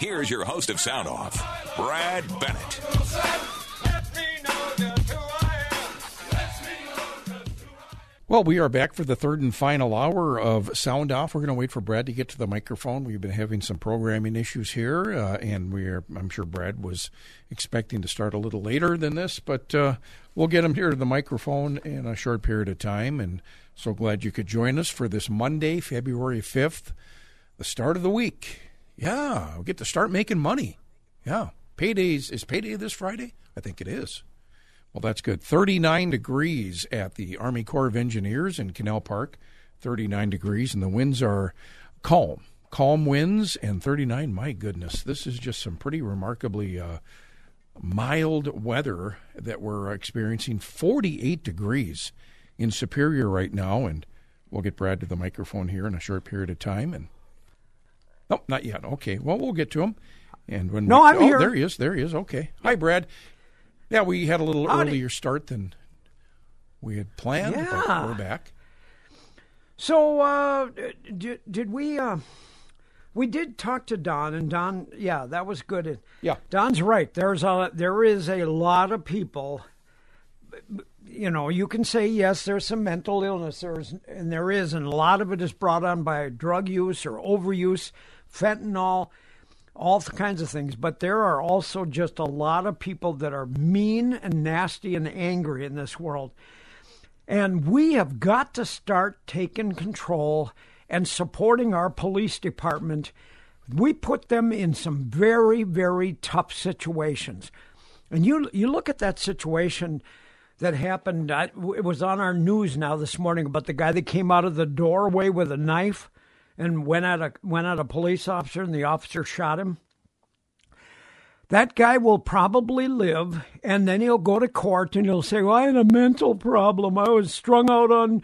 Here's your host of Sound Off, Brad Bennett. Well, we are back for the third and final hour of Sound Off. We're going to wait for Brad to get to the microphone. We've been having some programming issues here, uh, and we're I'm sure Brad was expecting to start a little later than this, but uh, we'll get him here to the microphone in a short period of time. And so glad you could join us for this Monday, February 5th, the start of the week. Yeah, we get to start making money. Yeah, paydays is payday this Friday? I think it is. Well, that's good. 39 degrees at the Army Corps of Engineers in Canal Park. 39 degrees, and the winds are calm. Calm winds and 39. My goodness, this is just some pretty remarkably uh, mild weather that we're experiencing. 48 degrees in Superior right now, and we'll get Brad to the microphone here in a short period of time. And nope, not yet. Okay, well, we'll get to him. And when no, we, I'm oh, here. There he is. There he is. Okay. Hi, Brad. Yeah, we had a little Howdy. earlier start than we had planned, but Yeah. we're back. So, uh, did, did we? Uh, we did talk to Don, and Don, yeah, that was good. Yeah. Don's right. There's a there is a lot of people. You know, you can say yes. There's some mental illness. There's and there is, and a lot of it is brought on by drug use or overuse, fentanyl, all kinds of things. But there are also just a lot of people that are mean and nasty and angry in this world. And we have got to start taking control and supporting our police department. We put them in some very, very tough situations. And you you look at that situation that happened. I, it was on our news now this morning about the guy that came out of the doorway with a knife and went at a went at a police officer, and the officer shot him. That guy will probably live, and then he'll go to court and he'll say, "Well, I had a mental problem. I was strung out on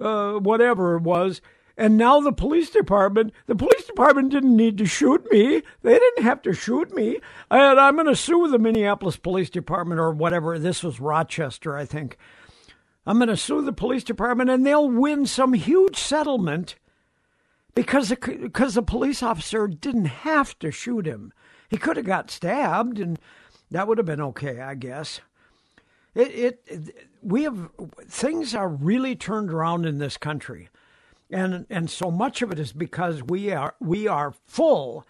uh, whatever it was." And now the police department, the police department didn't need to shoot me. They didn't have to shoot me. And I'm going to sue the Minneapolis Police Department or whatever. This was Rochester, I think. I'm going to sue the police department, and they'll win some huge settlement because the, because the police officer didn't have to shoot him. He could have got stabbed, and that would have been okay, I guess. It, it, it we have things are really turned around in this country, and and so much of it is because we are we are full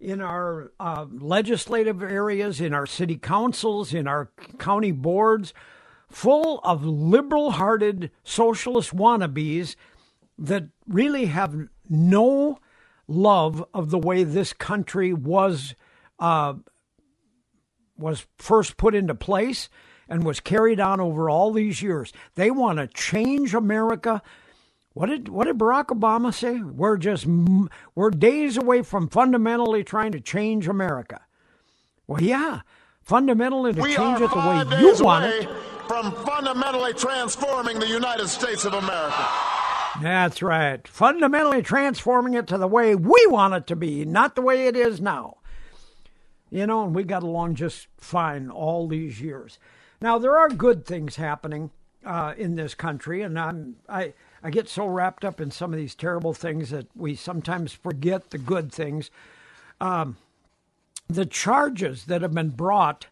in our uh, legislative areas, in our city councils, in our county boards, full of liberal-hearted socialist wannabes that really have no love of the way this country was uh, was first put into place and was carried on over all these years. They want to change America. What did what did Barack Obama say? We're just we're days away from fundamentally trying to change America. Well, yeah, fundamentally to We change it the way you want it. from fundamentally transforming the United States of America. That's right. Fundamentally transforming it to the way we want it to be, not the way it is now. You know, and we got along just fine all these years. Now there are good things happening uh, in this country, and I'm I I get so wrapped up in some of these terrible things that we sometimes forget the good things. Um, the charges that have been brought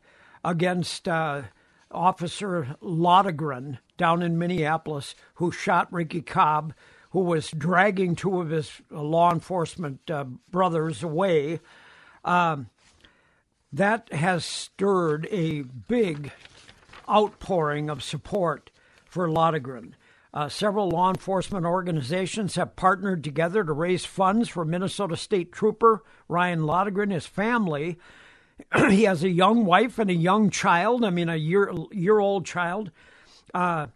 against uh, Officer Londregan down in Minneapolis, who shot Ricky Cobb, who was dragging two of his law enforcement uh, brothers away. Um, that has stirred a big outpouring of support for Londregan. Uh, several law enforcement organizations have partnered together to raise funds for Minnesota State Trooper Ryan Londregan, his family. he has a young wife and a young child. I mean, a year year old child. Uh,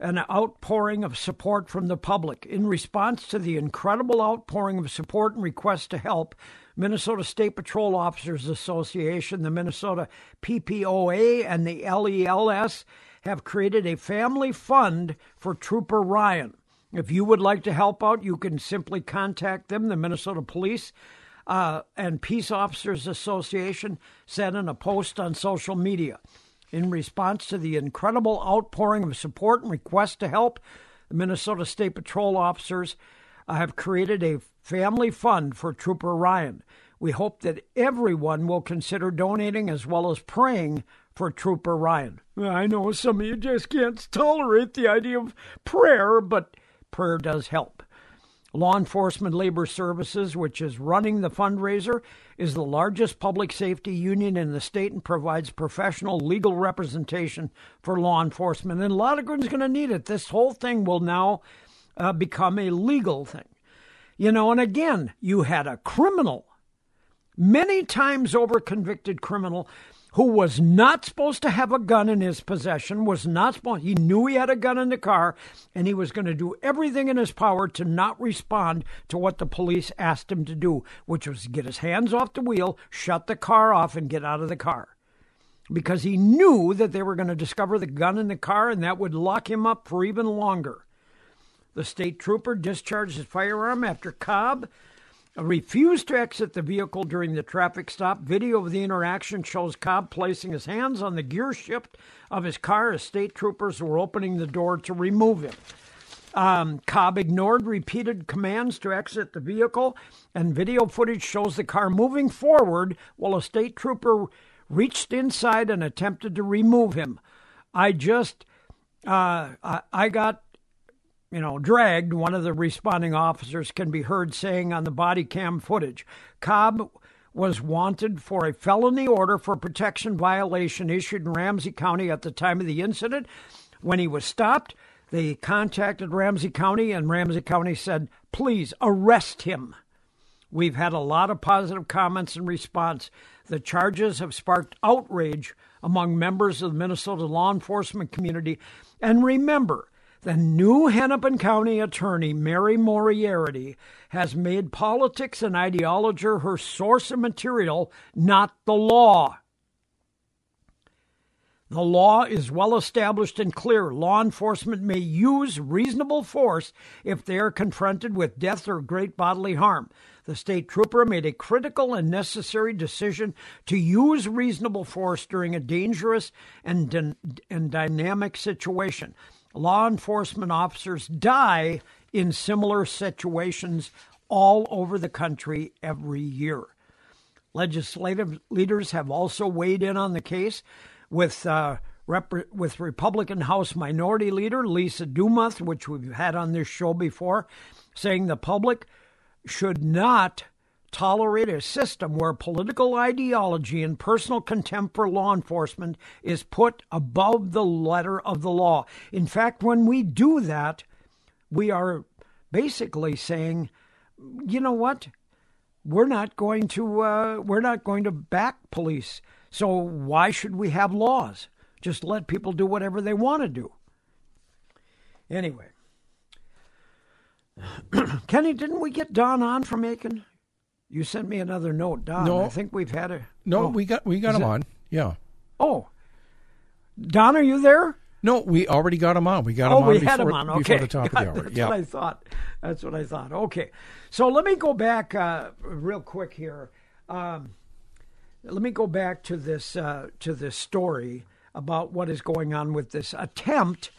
an outpouring of support from the public. In response to the incredible outpouring of support and requests to help, Minnesota State Patrol Officers Association, the Minnesota PPOA, and the LELS have created a family fund for Trooper Ryan. If you would like to help out, you can simply contact them, the Minnesota Police uh, and Peace Officers Association, sent in a post on social media. In response to the incredible outpouring of support and requests to help, the Minnesota State Patrol officers uh, have created a family fund for Trooper Ryan. We hope that everyone will consider donating as well as praying for Trooper Ryan. I know some of you just can't tolerate the idea of prayer, but prayer does help. Law Enforcement Labor Services, which is running the fundraiser, is the largest public safety union in the state and provides professional legal representation for law enforcement. And is going to need it. This whole thing will now uh, become a legal thing. You know, and again, you had a criminal, many times over convicted criminal who was not supposed to have a gun in his possession, was not supposed, he knew he had a gun in the car, and he was going to do everything in his power to not respond to what the police asked him to do, which was get his hands off the wheel, shut the car off, and get out of the car. Because he knew that they were going to discover the gun in the car, and that would lock him up for even longer. The state trooper discharged his firearm after Cobb refused to exit the vehicle during the traffic stop. Video of the interaction shows Cobb placing his hands on the gear shift of his car as state troopers were opening the door to remove him. Um, Cobb ignored repeated commands to exit the vehicle, and video footage shows the car moving forward while a state trooper reached inside and attempted to remove him. I just, uh, I, I got you know, dragged, one of the responding officers can be heard saying on the body cam footage. Cobb was wanted for a felony order for protection violation issued in Ramsey County at the time of the incident. When he was stopped, they contacted Ramsey County, and Ramsey County said, please arrest him. We've had a lot of positive comments in response. The charges have sparked outrage among members of the Minnesota law enforcement community. And remember, the new Hennepin County attorney, Mary Moriarty, has made politics and ideology her source of material, not the law. The law is well established and clear. Law enforcement may use reasonable force if they are confronted with death or great bodily harm. The state trooper made a critical and necessary decision to use reasonable force during a dangerous and, and dynamic situation law enforcement officers die in similar situations all over the country every year. Legislative leaders have also weighed in on the case with uh, Rep- with Republican House Minority Leader Lisa Demuth, which we've had on this show before, saying the public should not tolerate a system where political ideology and personal contempt for law enforcement is put above the letter of the law. In fact, when we do that, we are basically saying, you know what? We're not going to uh, we're not going to back police. So why should we have laws? Just let people do whatever they want to do. Anyway, Kenny, didn't we get Don on from Aitkin? You sent me another note, Don. No, I think we've had a. No, oh, we got we got him on. Yeah. Oh, Don, are you there? No, we already got him on. We got oh, him on. we before, had him on. Okay, before the top of the hour. That's yeah. what I thought. That's what I thought. Okay, so let me go back uh, real quick here. Um, let me go back to this uh, to this story about what is going on with this attempt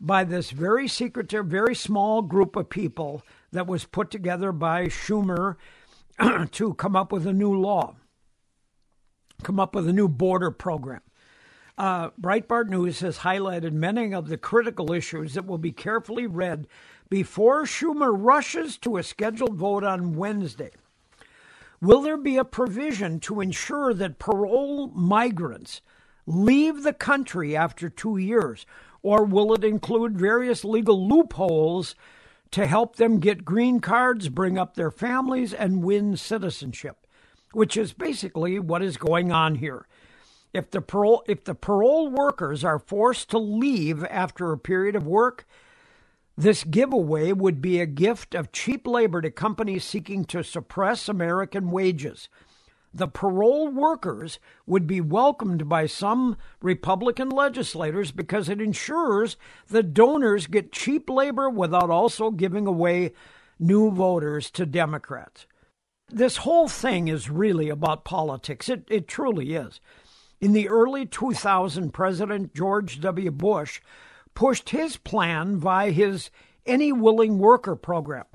by this very secretive, very small group of people that was put together by Schumer to come up with a new law, come up with a new border program. Uh, Breitbart News has highlighted many of the critical issues that will be carefully read before Schumer rushes to a scheduled vote on Wednesday. Will there be a provision to ensure that parole migrants leave the country after two years? Or will it include various legal loopholes to help them get green cards, bring up their families, and win citizenship, which is basically what is going on here. If the parole if the parole workers are forced to leave after a period of work, this giveaway would be a gift of cheap labor to companies seeking to suppress American wages the parole workers would be welcomed by some Republican legislators because it ensures the donors get cheap labor without also giving away new voters to Democrats. This whole thing is really about politics. It, it truly is. In the early 2000s, President George W. Bush pushed his plan via his Any Willing Worker program,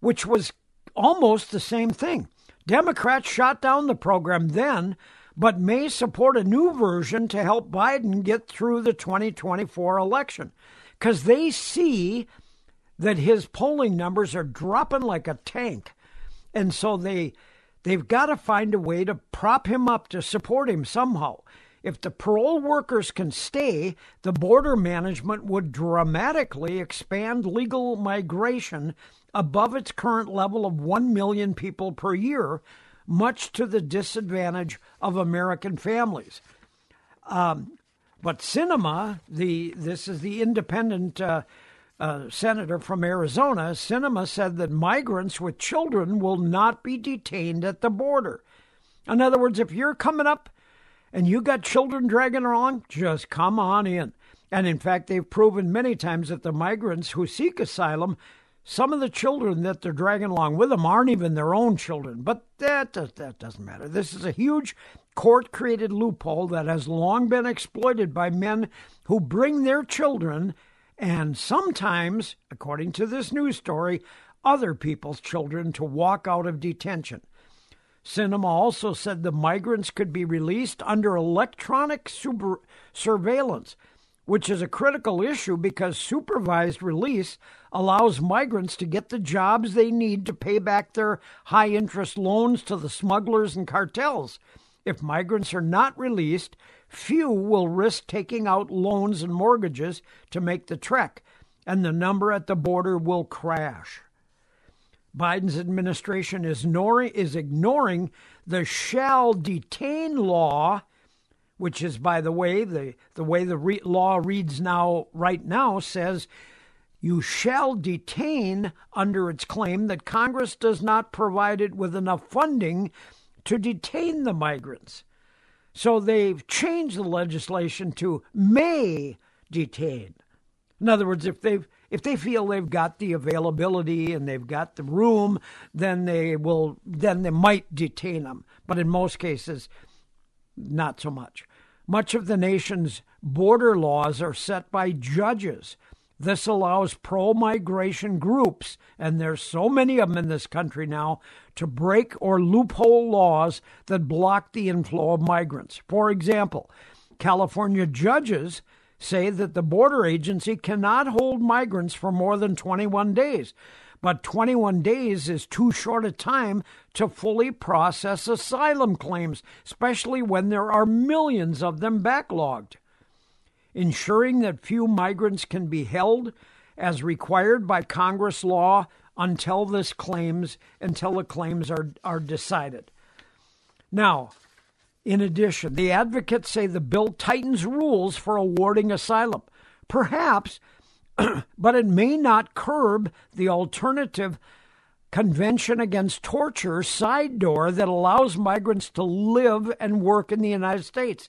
which was almost the same thing Democrats shot down the program then, but may support a new version to help Biden get through the 2024 election because they see that his polling numbers are dropping like a tank. And so they they've got to find a way to prop him up to support him somehow. If the parole workers can stay, the border management would dramatically expand legal migration above its current level of 1 million people per year, much to the disadvantage of American families. Um, but Sinema, the this is the independent uh, uh, senator from Arizona, Sinema said that migrants with children will not be detained at the border. In other words, if you're coming up and you got children dragging along, just come on in. And in fact, they've proven many times that the migrants who seek asylum, some of the children that they're dragging along with them aren't even their own children. But that, that doesn't matter. This is a huge court created loophole that has long been exploited by men who bring their children and sometimes, according to this news story, other people's children to walk out of detention. Sinema also said the migrants could be released under electronic super surveillance, which is a critical issue because supervised release allows migrants to get the jobs they need to pay back their high interest loans to the smugglers and cartels. If migrants are not released, few will risk taking out loans and mortgages to make the trek, and the number at the border will crash. Biden's administration is ignoring, is ignoring the shall detain law, which is, by the way, the, the way the re- law reads now, right now, says you shall detain under its claim that Congress does not provide it with enough funding to detain the migrants. So they've changed the legislation to may detain. In other words, if they've if they feel they've got the availability and they've got the room, then they will then they might detain them. But in most cases, not so much. Much of the nation's border laws are set by judges. This allows pro migration groups, and there's so many of them in this country now, to break or loophole laws that block the inflow of migrants. For example, California judges say that the border agency cannot hold migrants for more than 21 days. But 21 days is too short a time to fully process asylum claims, especially when there are millions of them backlogged. Ensuring that few migrants can be held as required by Congress law until this claims until the claims are, are decided. Now, in addition, the advocates say the bill tightens rules for awarding asylum. Perhaps, but it may not curb the alternative Convention Against Torture side door that allows migrants to live and work in the United States.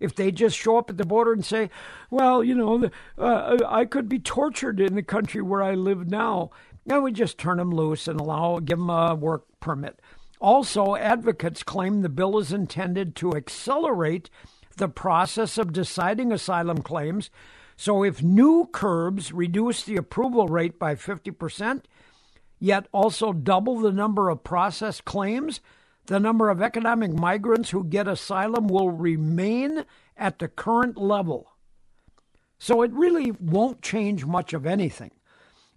If they just show up at the border and say, well, you know, uh, I could be tortured in the country where I live now, then we just turn them loose and allow, give them a work permit. Also, advocates claim the bill is intended to accelerate the process of deciding asylum claims. So, if new curbs reduce the approval rate by 50%, yet also double the number of processed claims, the number of economic migrants who get asylum will remain at the current level. So, it really won't change much of anything.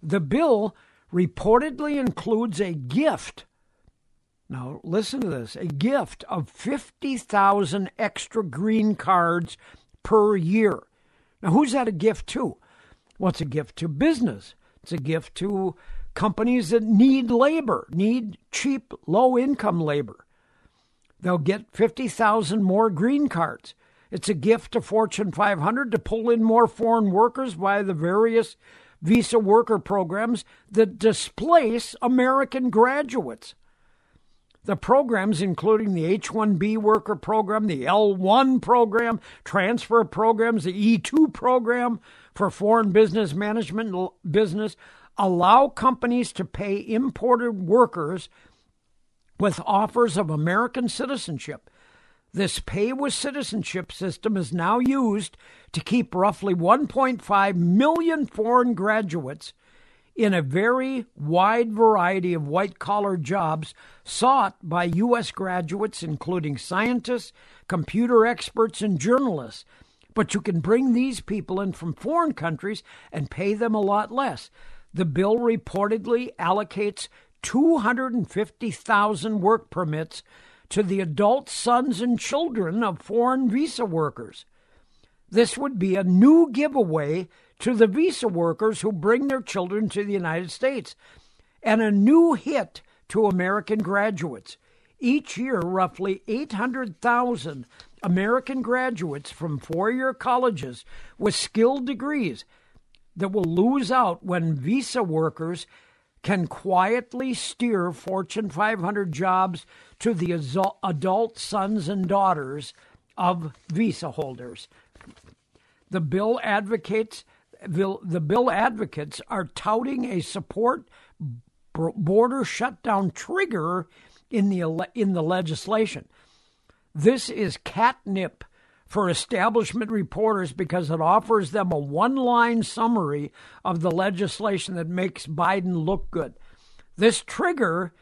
The bill reportedly includes a gift now, listen to this a gift of 50,000 extra green cards per year. Now, who's that a gift to? Well, it's a gift to business, it's a gift to companies that need labor, need cheap, low income labor. They'll get 50,000 more green cards. It's a gift to Fortune 500 to pull in more foreign workers via the various visa worker programs that displace American graduates. The programs, including the H 1B worker program, the L1 program, transfer programs, the E2 program for foreign business management business, allow companies to pay imported workers with offers of American citizenship. This pay with citizenship system is now used to keep roughly 1.5 million foreign graduates in a very wide variety of white collar jobs sought by U.S. graduates, including scientists, computer experts, and journalists. But you can bring these people in from foreign countries and pay them a lot less. The bill reportedly allocates 250,000 work permits to the adult sons and children of foreign visa workers. This would be a new giveaway to the visa workers who bring their children to the United States and a new hit to American graduates. Each year, roughly 800,000 American graduates from four year colleges with skilled degrees that will lose out when visa workers can quietly steer Fortune 500 jobs to the adult sons and daughters of visa holders. The bill advocates the bill advocates are touting a support border shutdown trigger in the in the legislation. This is catnip for establishment reporters because it offers them a one-line summary of the legislation that makes Biden look good. This trigger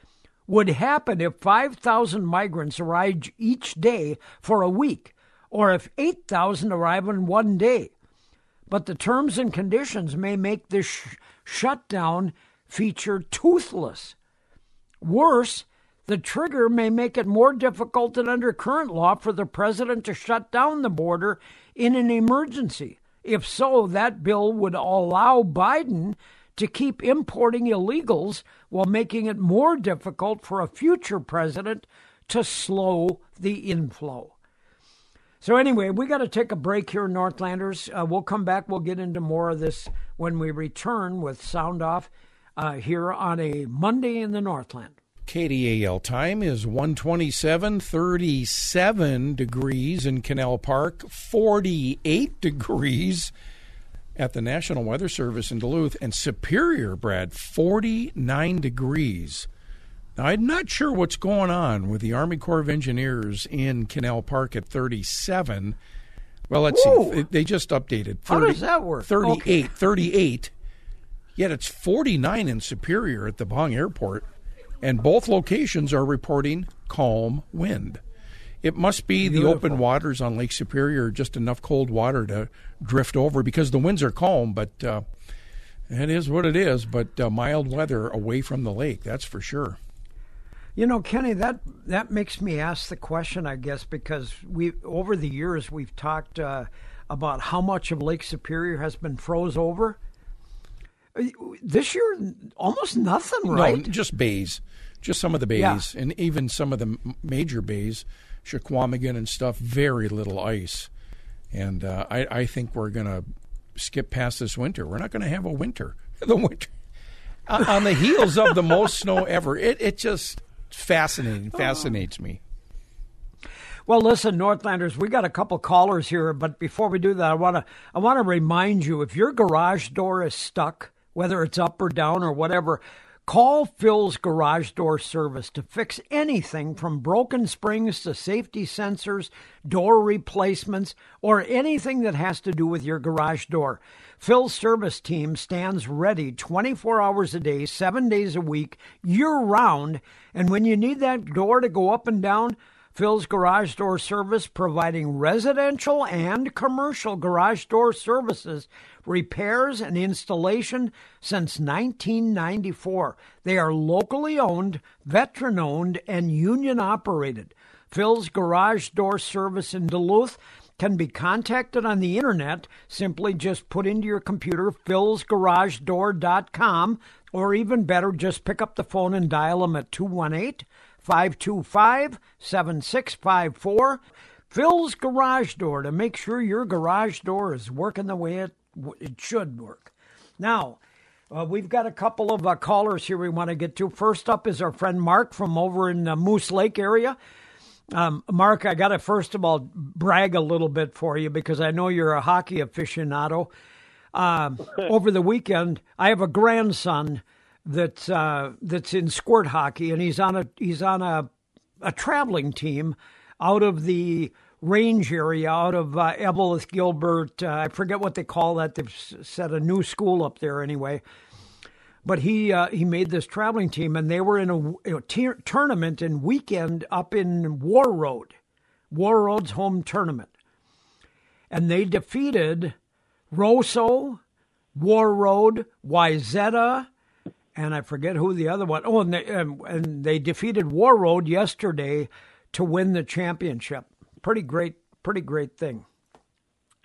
would happen if 5,000 migrants arrived each day for a week or if 8,000 arrive in one day but the terms and conditions may make this sh- shutdown feature toothless. Worse, the trigger may make it more difficult than under current law for the president to shut down the border in an emergency. If so, that bill would allow Biden to keep importing illegals while making it more difficult for a future president to slow the inflow. So anyway, we got to take a break here, Northlanders. Uh, we'll come back. We'll get into more of this when we return with Sound Off uh, here on a Monday in the Northland. KDAL time is 127, 37 degrees in Canal Park, 48 degrees at the National Weather Service in Duluth, and Superior, Brad, 49 degrees. Now, I'm not sure what's going on with the Army Corps of Engineers in Canal Park at 37. Well, let's see. They just updated. 30, How does that work? 38. Okay. 38. Yet it's 49 in Superior at the Bong Airport, and both locations are reporting calm wind. It must be Beautiful. the open waters on Lake Superior, just enough cold water to drift over because the winds are calm, but uh, it is what it is. But uh, mild weather away from the lake, that's for sure. You know, Kenny, that that makes me ask the question, I guess, because we over the years we've talked uh, about how much of Lake Superior has been froze over. This year, almost nothing, right? No, just bays, just some of the bays, yeah. and even some of the major bays, Chequamegon and stuff. Very little ice, and uh, I, I think we're going to skip past this winter. We're not going to have a winter. The winter on the heels of the most snow ever. It it just fascinating. Oh. Fascinates me. Well, listen, Northlanders, we got a couple callers here, but before we do that, I want to I want to remind you if your garage door is stuck, whether it's up or down or whatever, call Phil's Garage Door Service to fix anything from broken springs to safety sensors, door replacements, or anything that has to do with your garage door. Phil's service team stands ready 24 hours a day, 7 days a week, year round and when you need that door to go up and down, Phil's Garage Door Service providing residential and commercial garage door services, repairs, and installation since 1994. They are locally owned, veteran owned, and union operated. Phil's Garage Door Service in Duluth can be contacted on the internet. Simply just put into your computer philsgaragedoor.com or even better, just pick up the phone and dial them at 218 525 7654. Phil's Garage Door to make sure your garage door is working the way it, it should work. Now, uh, we've got a couple of uh, callers here we want to get to. First up is our friend Mark from over in the Moose Lake area. Um, Mark, I got to first of all brag a little bit for you because I know you're a hockey aficionado. Um, over the weekend, I have a grandson that's uh, that's in squirt hockey, and he's on a he's on a a traveling team out of the range area, out of uh, Eveleth Gilbert. Uh, I forget what they call that. They've set a new school up there anyway. but he uh, he made this traveling team, and they were in a tournament and weekend up in Warroad, War Road's home tournament, and they defeated Roseau, War Road, Wayzata, and I forget who the other one. Oh, and they, um, and they defeated Warroad yesterday to win the championship. Pretty great, pretty great thing.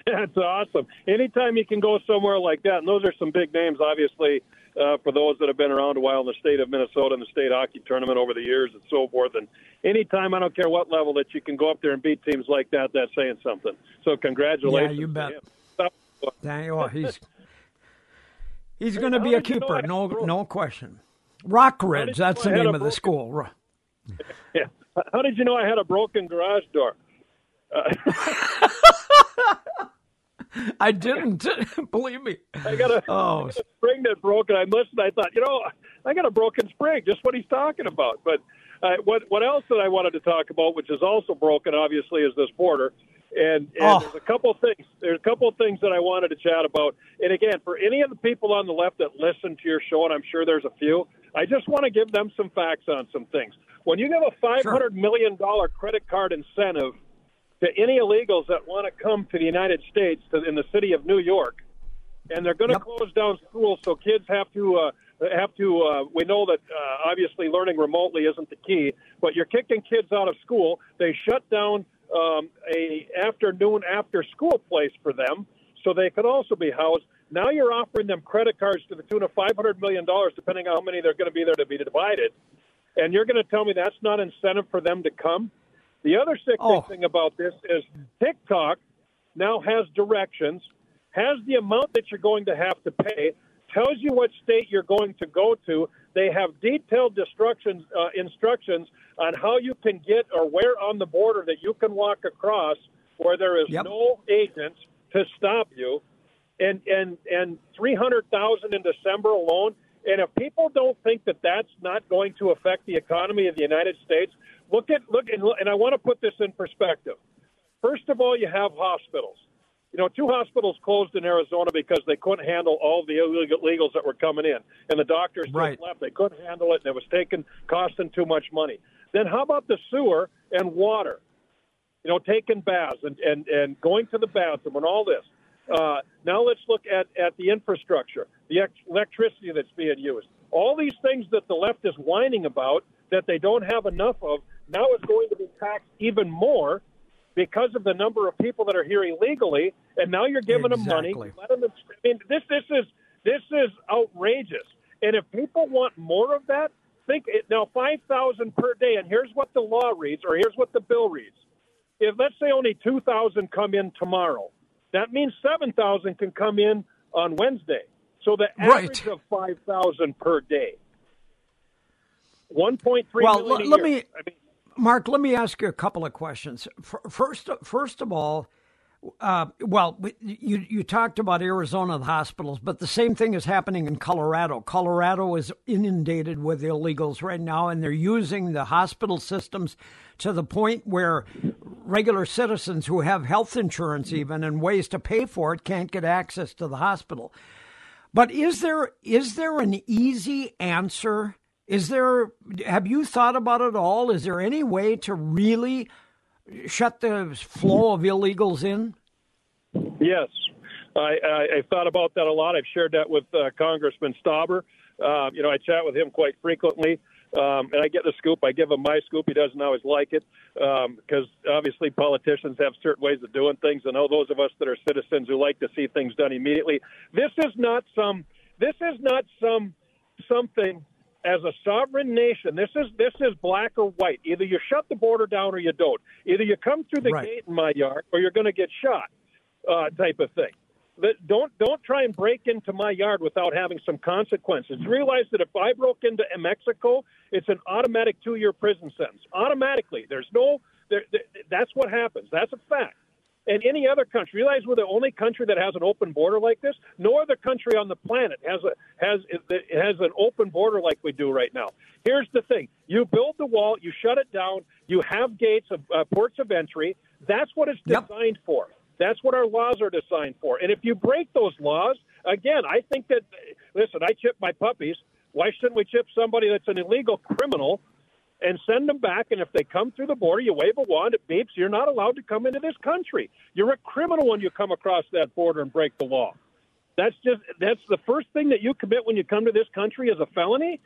That's awesome. Anytime you can go somewhere like that, and those are some big names, obviously, uh, for those that have been around a while in the state of Minnesota and the state hockey tournament over the years and so forth. And anytime, I don't care what level, that you can go up there and beat teams like that, that's saying something. So congratulations. Yeah, you bet. Thank you. He's he's going to be a keeper, no no question. Rockridge, that's the name of the school. Yeah. How did you know I had a broken garage door? Uh, I didn't. Believe me. I got a, oh. got a spring that broke, and I listened. I thought, you know, I got a broken spring. Just what he's talking about. But uh, what what else that I wanted to talk about, which is also broken, obviously, is this border. And, and oh. there's a couple of things. There's a couple of things that I wanted to chat about. And again, for any of the people on the left that listen to your show, and I'm sure there's a few, I just want to give them some facts on some things. When you give a five hundred sure. million dollar credit card incentive to any illegals that want to come to the United States to, in the city of New York, and they're going to Yep. close down schools, so kids have to uh, have to. Uh, we know that uh, obviously learning remotely isn't the key, but you're kicking kids out of school. They shut down um, a afternoon after school place for them, so they could also be housed. Now you're offering them credit cards to the tune of five hundred million dollars, depending on how many they're going to be there to be divided. And you're going to tell me that's not incentive for them to come? The other sick Oh. thing about this is TikTok now has directions, has the amount that you're going to have to pay, tells you what state you're going to go to. They have detailed instructions, uh, instructions on how you can get or where on the border that you can walk across where there is Yep. no agents to stop you. And and and three hundred thousand in December alone. And if people don't think that that's not going to affect the economy of the United States, look at look and, and I want to put this in perspective. First of all, you have hospitals. You know, two hospitals closed in Arizona because they couldn't handle all the illegals that were coming in, and the doctors just Right. left. They couldn't handle it, and it was taking costing too much money. Then how about the sewer and water? You know, taking baths and and and going to the bathroom and all this. Uh, now let's look at at the infrastructure, the ex- electricity that's being used. All these things that the left is whining about that they don't have enough of now is going to be taxed even more because of the number of people that are here illegally, and now you're giving them money. Let them, I mean, this this is this is outrageous. And if people want more of that, think it, now five thousand per day. And here's what the law reads, or here's what the bill reads. If let's say only two thousand come in tomorrow, that means seven thousand can come in on Wednesday. So the Right. average of five thousand per day. One point three Well, million let- a let year. me- I mean, Mark, let me ask you a couple of questions. First, first of all, uh, well, you you talked about Arizona hospitals, but the same thing is happening in Colorado. Colorado is inundated with illegals right now, and they're using the hospital systems to the point where regular citizens who have health insurance, even and ways to pay for it, can't get access to the hospital. But is there is there an easy answer? Is there have you thought about it all? Is there any way to really shut the flow of illegals in? Yes, I, I, I thought about that a lot. I've shared that with uh, Congressman Stauber. Uh, you know, I chat with him quite frequently, um, and I get the scoop. I give him my scoop. He doesn't always like it because obviously politicians have certain ways of doing things, and all those of us that are citizens who like to see things done immediately. This is not some. This is not some something as a sovereign nation, this is this is black or white. Either you shut the border down or you don't. Either you come through the Right. gate in my yard or you're going to get shot, uh, type of thing. But don't don't try and break into my yard without having some consequences. Realize that if I broke into Mexico, it's an automatic two year prison sentence. Automatically, there's no. There, there, that's what happens. That's a fact. And any other country, realize we're the only country that has an open border like this. No other country on the planet has a has it has an open border like we do right now. Here's the thing: you build the wall, you shut it down, you have gates of uh, ports of entry. That's what it's Yep. designed for. That's what our laws are designed for. And if you break those laws, again, I think that listen, I chip my puppies. Why shouldn't we chip somebody that's an illegal criminal and send them back? And if they come through the border, you wave a wand, it beeps. You're not allowed to come into this country. You're a criminal when you come across that border and break the law. That's just that's the first thing that you commit when you come to this country is a felony.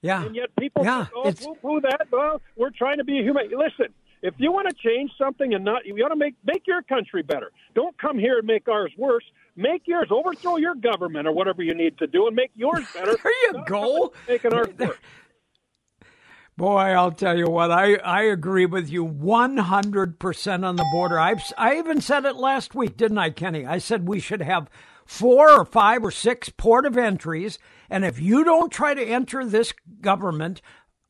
Yeah. And yet people Yeah, think, oh, poo poo that. Well, we're trying to be human. Listen, if you want to change something and not, you want to make make your country better. Don't come here and make ours worse. Make yours. Overthrow your government or whatever you need to do and make yours better. There you go. Making ours worse. Boy, I'll tell you what, I, I agree with you 100% on the border. I've, I even said it last week, didn't I, Kenny? I said we should have four or five or six port of entries, and if you don't try to enter this government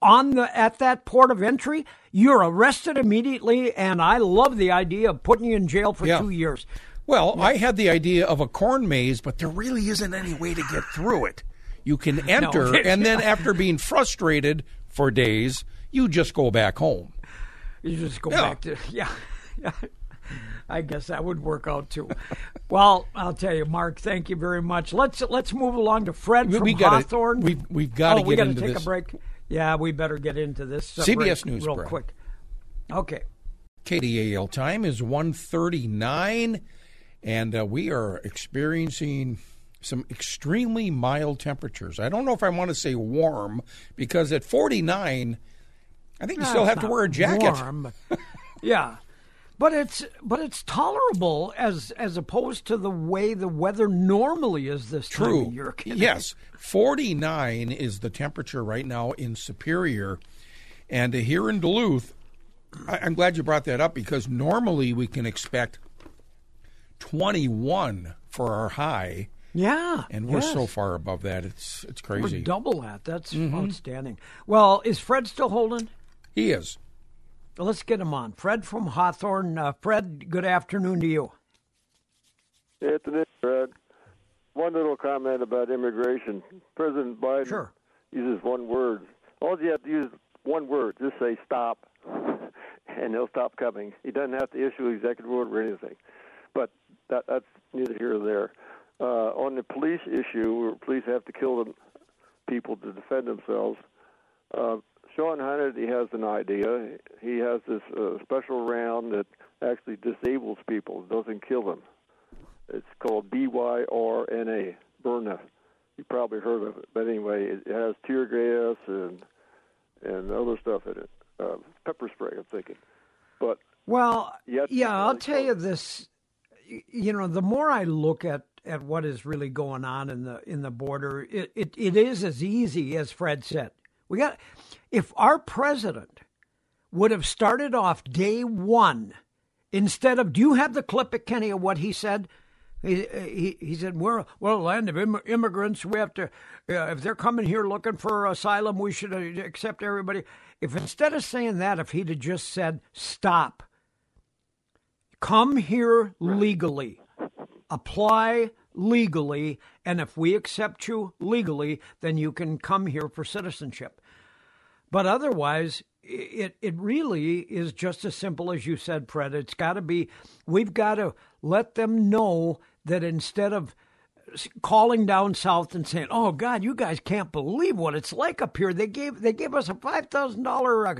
on the at that port of entry, you're arrested immediately, and I love the idea of putting you in jail for Yeah. two years. Well, I had the idea of a corn maze, but there really isn't any way to get through it. You can enter, and then after being frustrated for days, you just go back home. You just go Yeah. back to yeah. yeah. I guess that would work out too. well, I'll tell you, Mark. Thank you very much. Let's let's move along to Fred We- from we gotta- Hawthorne. we've- we've gotta oh, we get gotta into take this. a break. Yeah, we better get into this CBS break News, real Brad. quick. Okay. KDAL time is 139, and uh, we are experiencing some extremely mild temperatures. I don't know if I want to say warm because at 49, I think you still have to wear a jacket. warm. yeah. But it's but it's tolerable as as opposed to the way the weather normally is this time of year. Yes. 49 is the temperature right now in Superior. And here in Duluth, I, I'm glad you brought that up because normally we can expect 21 for our high, Yeah. and we're yes. so far above that. It's it's crazy. We're crazy. double that. That's Mm-hmm. outstanding. Well, is Fred still holding? He is. Let's get him on. Fred from Hawthorne. Uh, Fred, good afternoon to you. Anthony, Fred. One little comment about immigration. President Biden Sure. uses one word. All you have to use one word. Just say stop, and they'll stop coming. He doesn't have to issue an executive order or anything. But that, that's neither here nor there. Uh, on the police issue, where police have to kill the people to defend themselves. Uh, Sean Hannity has an idea. He has this uh, special round that actually disables people, doesn't kill them. It's called BYRNA, Burna. You probably heard of it, but anyway, it has tear gas and and other stuff in it. Uh, pepper spray, I'm thinking. But Well, yeah, I'll tell you this. You know, the more I look at, at what is really going on in the in the border, it, it, it is as easy as Fred said. We got if our president would have started off day one instead of. Do you have the clip at Kenny of what he said? He he, he said we're we're a land of Im- immigrants. We have to uh, if they're coming here looking for asylum, we should uh, accept everybody. If instead of saying that, if he'd have just said stop, come here legally, apply legally, and if we accept you legally, then you can come here for citizenship. But otherwise, it it really is just as simple as you said, Fred. It's got to be. We've got to let them know that instead of calling down south and saying, "Oh God, you guys can't believe what it's like up here," they gave they gave us a five thousand dollar uh,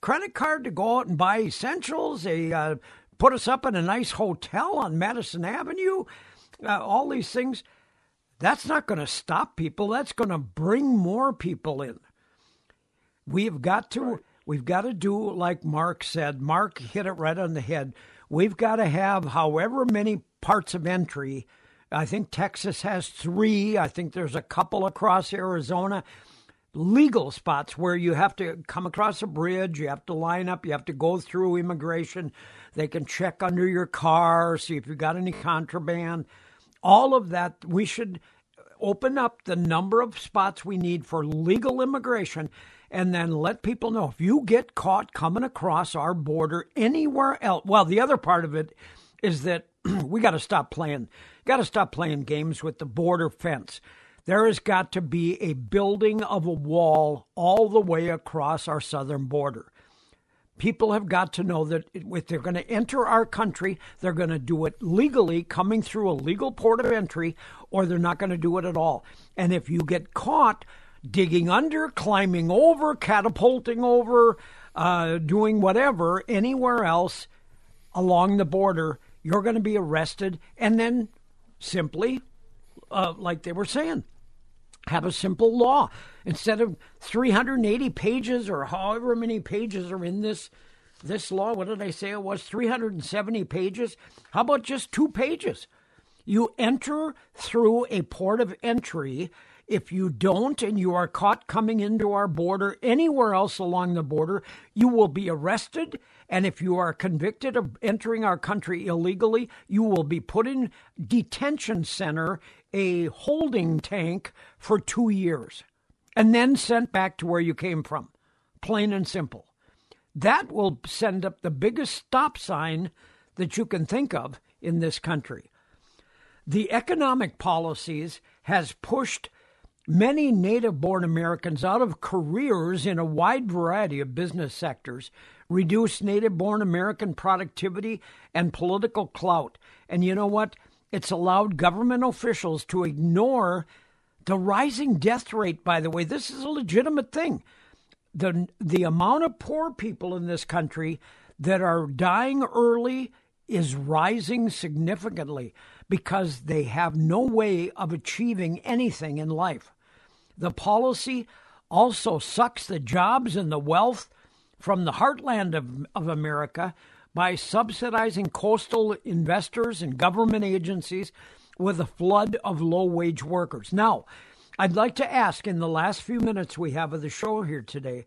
credit card to go out and buy essentials. They uh, put us up in a nice hotel on Madison Avenue. Uh, all these things. That's not going to stop people. That's going to bring more people in. We've got to we've got to do like Mark said. Mark hit it right on the head. We've got to have however many parts of entry. I think Texas has 3. I think there's a couple across Arizona. Legal spots where you have to come across a bridge, you have to line up, you have to go through immigration. They can check under your car, see if you got any contraband. All of that we should open up the number of spots we need for legal immigration and then let people know if you get caught coming across our border anywhere else. Well, the other part of it is that we got to stop playing got to stop playing games with the border fence. There has got to be a building of a wall all the way across our southern border. People have got to know that if they're going to enter our country, they're going to do it legally, coming through a legal port of entry, or they're not going to do it at all. And if you get caught digging under, climbing over, catapulting over, uh, doing whatever anywhere else along the border, you're going to be arrested and then simply, uh, like they were saying, have a simple law. Instead of 380 pages or however many pages are in this this law, what did I say it was? 370 pages? How about just two pages? You enter through a port of entry. If you don't and you are caught coming into our border anywhere else along the border, you will be arrested. And if you are convicted of entering our country illegally, you will be put in detention center, a holding tank for two years, and then sent back to where you came from. Plain and simple. That will send up the biggest stop sign that you can think of in this country. The economic policies has pushed many native born Americans out of careers in a wide variety of business sectors, reduced native born American productivity and political clout. And you know what? It's allowed government officials to ignore the rising death rate, by the way. This is a legitimate thing the the amount of poor people in this country that are dying early is rising significantly because they have no way of achieving anything in life. The policy also sucks the jobs and the wealth from the heartland of, of America by subsidizing coastal investors and government agencies with a flood of low wage workers. Now, I'd like to ask in the last few minutes we have of the show here today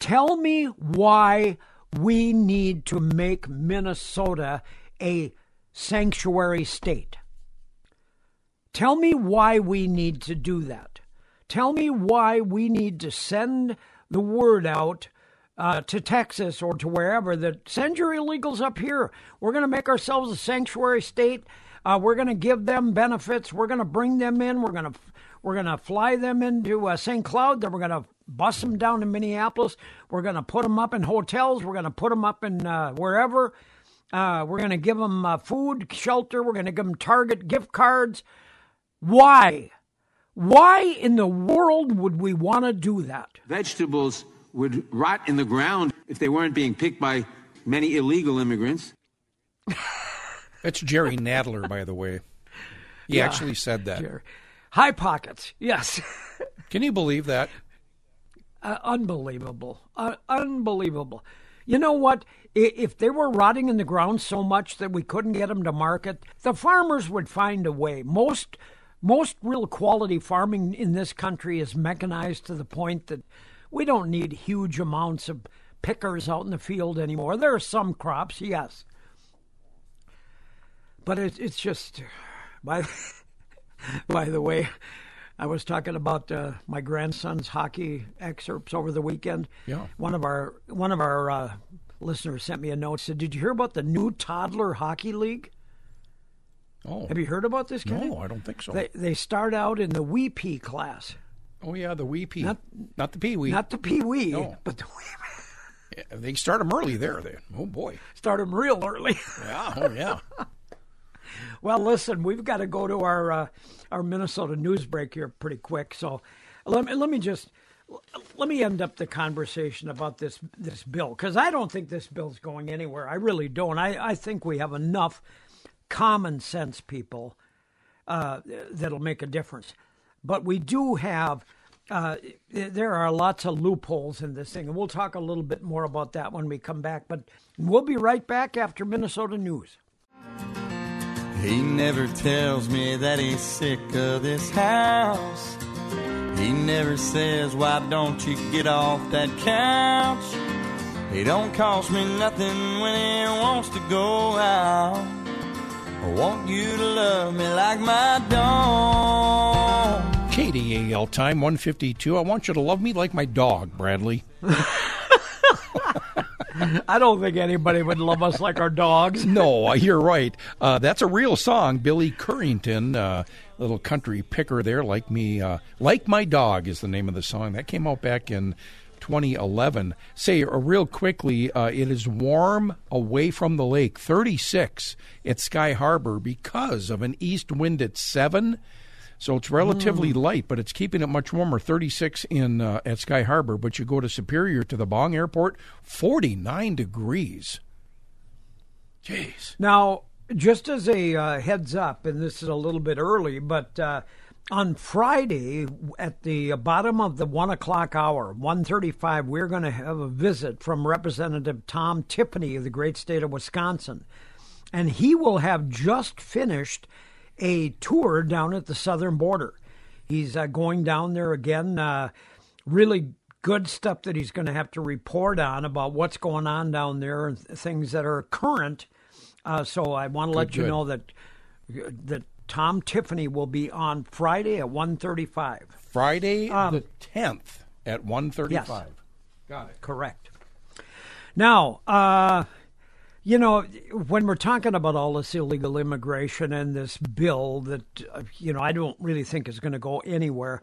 tell me why we need to make Minnesota a sanctuary state. Tell me why we need to do that. Tell me why we need to send the word out uh, to Texas or to wherever that send your illegals up here. We're going to make ourselves a sanctuary state. Uh, we're going to give them benefits. We're going to bring them in. We're going to we're going to fly them into uh, St. Cloud. Then we're going to bus them down to Minneapolis. We're going to put them up in hotels. We're going to put them up in uh, wherever. Uh, we're going to give them uh, food, shelter. We're going to give them Target gift cards. Why? Why in the world would we want to do that? Vegetables would rot in the ground if they weren't being picked by many illegal immigrants. That's Jerry Nadler, by the way. He yeah, actually said that. Jerry. High pockets, yes. Can you believe that? Uh, unbelievable. Uh, unbelievable. You know what? If they were rotting in the ground so much that we couldn't get them to market, the farmers would find a way. Most most real quality farming in this country is mechanized to the point that we don't need huge amounts of pickers out in the field anymore. There are some crops, yes, but it, it's just by by the way. I was talking about uh, my grandson's hockey excerpts over the weekend. Yeah. One of our one of our uh, listeners sent me a note. Said, "Did you hear about the new toddler hockey league?" Oh. Have you heard about this? Kenny? No, I don't think so. They they start out in the wee pee class. Oh yeah, the wee pee. Not, not the pee wee. Not the pee wee. No. but the wee. Yeah, they start them early there. Then oh boy, start them real early. yeah. Oh yeah. well, listen, we've got to go to our uh, our Minnesota news break here pretty quick. So let me let me just let me end up the conversation about this this bill because I don't think this bill's going anywhere. I really don't. I, I think we have enough common sense people uh, that'll make a difference. But we do have. Uh, there are lots of loopholes in this thing, and we'll talk a little bit more about that when we come back. But we'll be right back after Minnesota news. He never tells me that he's sick of this house. He never says, why don't you get off that couch? He don't cost me nothing when he wants to go out. I want you to love me like my dog. KDAL time 152. I want you to love me like my dog, Bradley. I don't think anybody would love us like our dogs. no, you're right. Uh, that's a real song. Billy Currington, uh, little country picker there, like me, uh, like my dog is the name of the song. That came out back in 2011. Say uh, real quickly, uh, it is warm away from the lake, 36 at Sky Harbor because of an east wind at seven. So it's relatively Mm. light, but it's keeping it much warmer. 36 in uh, at Sky Harbor, but you go to Superior to the Bong Airport, 49 degrees. Jeez. Now, just as a uh, heads up, and this is a little bit early, but uh, on Friday at the bottom of the one o'clock hour, one thirty-five, we're going to have a visit from Representative Tom Tiffany of the great state of Wisconsin, and he will have just finished a tour down at the southern border. He's uh, going down there again. Uh, really good stuff that he's going to have to report on about what's going on down there and th- things that are current. Uh, so I want to let you know that that Tom Tiffany will be on Friday at 1:35. Friday Um, the 10th at 1:35. Got it. Correct. Now, uh, you know, when we're talking about all this illegal immigration and this bill that, uh, you know, I don't really think is going to go anywhere,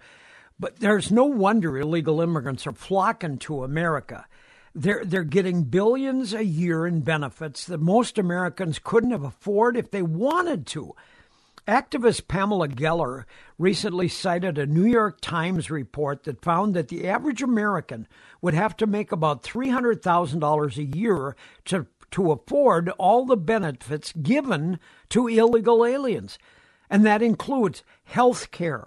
but there's no wonder illegal immigrants are flocking to America. They're, they're getting billions a year in benefits that most Americans couldn't have afforded if they wanted to. Activist Pamela Geller recently cited a New York Times report that found that the average American would have to make about $300,000 a year to, to afford all the benefits given to illegal aliens. And that includes health care,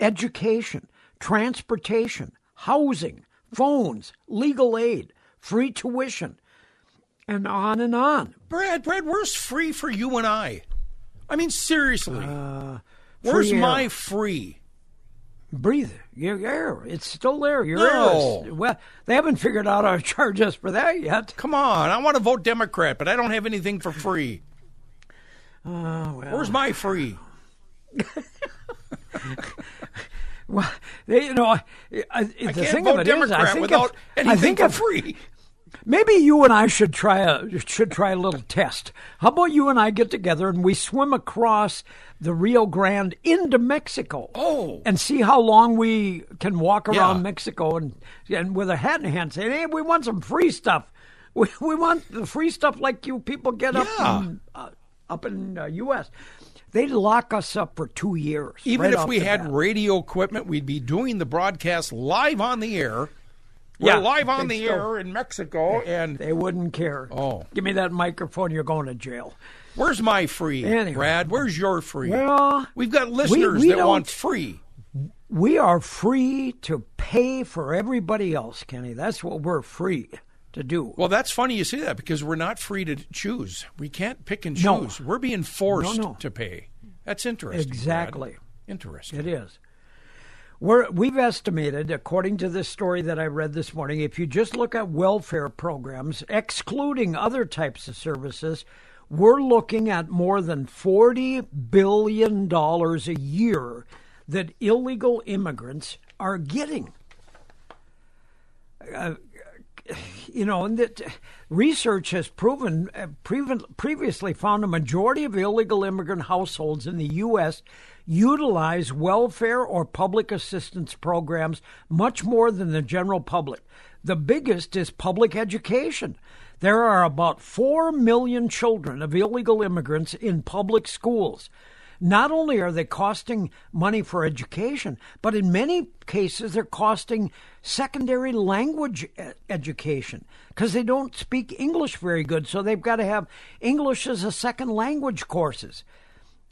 education, transportation, housing, phones, legal aid, free tuition, and on and on. Brad, Brad, where's free for you and I? I mean, seriously. Uh, where's my free? breathe your air. It's still there. Your No. air. Is, well, they haven't figured out how to charge us for that yet. Come on, I want to vote Democrat, but I don't have anything for free. Uh, well, Where's my free? well, they, you know, I, I, I can't thing vote of it is, Democrat I think without if, anything I think for if, free. Maybe you and I should try a should try a little test. How about you and I get together and we swim across the Rio Grande into Mexico? Oh. and see how long we can walk around Yeah. Mexico and and with a hat in hand saying, "Hey, we want some free stuff. We we want the free stuff like you people get up Yeah. in, uh, up in uh, U.S." They'd lock us up for two years. Even right if we had bat. radio equipment, we'd be doing the broadcast live on the air. We're Yeah, live on the so. air in Mexico, and they wouldn't care. Oh. give me that microphone. You're going to jail. where's my free, Anyway. Brad? Where's your free? Well, We've got listeners we that want free. We are free to pay for everybody else, Kenny. That's what we're free to do. Well, that's funny you say that because we're not free to choose. We can't pick and No. choose. We're being forced No, no. to pay. That's interesting. Brad. Exactly. Interesting. It is. We're, we've estimated, according to this story that I read this morning, if you just look at welfare programs, excluding other types of services, we're looking at more than $40 billion a year that illegal immigrants are getting. Uh, you know, and that research has proven uh, previously found a majority of illegal immigrant households in the U.S. utilize welfare or public assistance programs much more than the general public. The biggest is public education. There are about 4 million children of illegal immigrants in public schools. Not only are they costing money for education, but in many cases they're costing secondary language education because they don't speak English very good, so they've got to have English as a second language courses.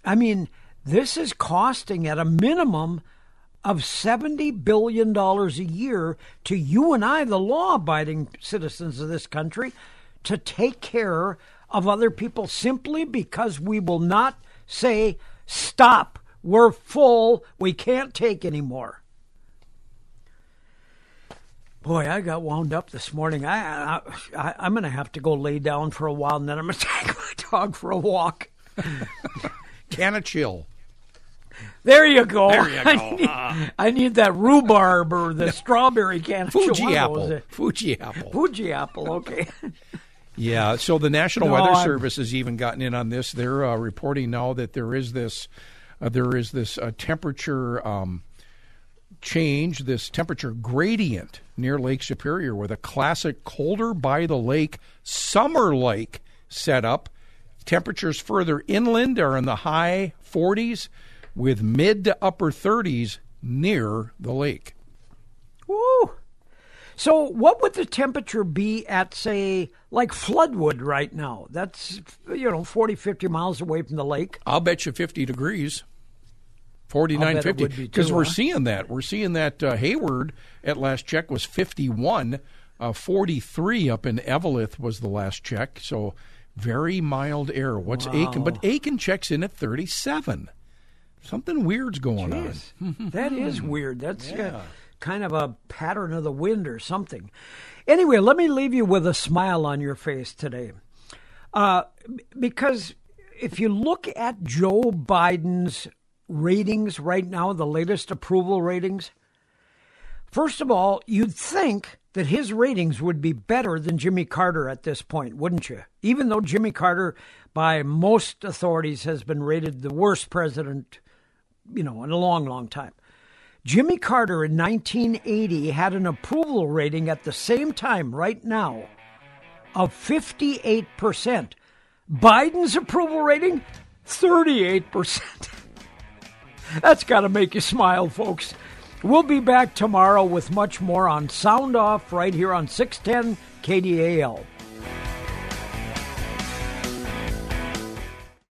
I mean, this is costing at a minimum of $70 billion a year to you and I, the law abiding citizens of this country, to take care of other people simply because we will not say, stop, we're full, we can't take anymore. Boy, I got wound up this morning. I, I, I I'm going to have to go lay down for a while, and then I'm going to take my dog for a walk. Can of chill. There you go. There you I go. need, I need that rhubarb or the strawberry can of Fuji apple. Fuji apple. Fuji apple. Okay. Yeah, so the National No, Weather I'm- Service has even gotten in on this. They're uh, reporting now that there is this, uh, there is this uh, temperature um, change, this temperature gradient near Lake Superior, with a classic colder by the lake summer like setup. Temperatures further inland are in the high 40s. With mid to upper 30s near the lake. Woo! So, what would the temperature be at, say, like Floodwood right now? That's, you know, 40, 50 miles away from the lake. I'll bet you 50 degrees. I'll 49, 50. would be Because we're huh? seeing that. We're seeing that uh, Hayward at last check was 51. Uh, 43 up in Eveleth was the last check. So very mild air. What's Aitkin? But Aitkin checks in at 37. Something weird's going on. That is weird. That's uh, kind of a pattern of the wind or something. Anyway, let me leave you with a smile on your face today. Uh, because if you look at Joe Biden's ratings right now, the latest approval ratings, first of all, you'd think that his ratings would be better than Jimmy Carter at this point, wouldn't you? Even though Jimmy Carter, by most authorities, has been rated the worst president, you know, in a long, long time. Jimmy Carter in 1980 had an approval rating at the same time, right now, of 58%. Biden's approval rating, 38%. That's got to make you smile, folks. We'll be back tomorrow with much more on Sound Off right here on 610 KDAL.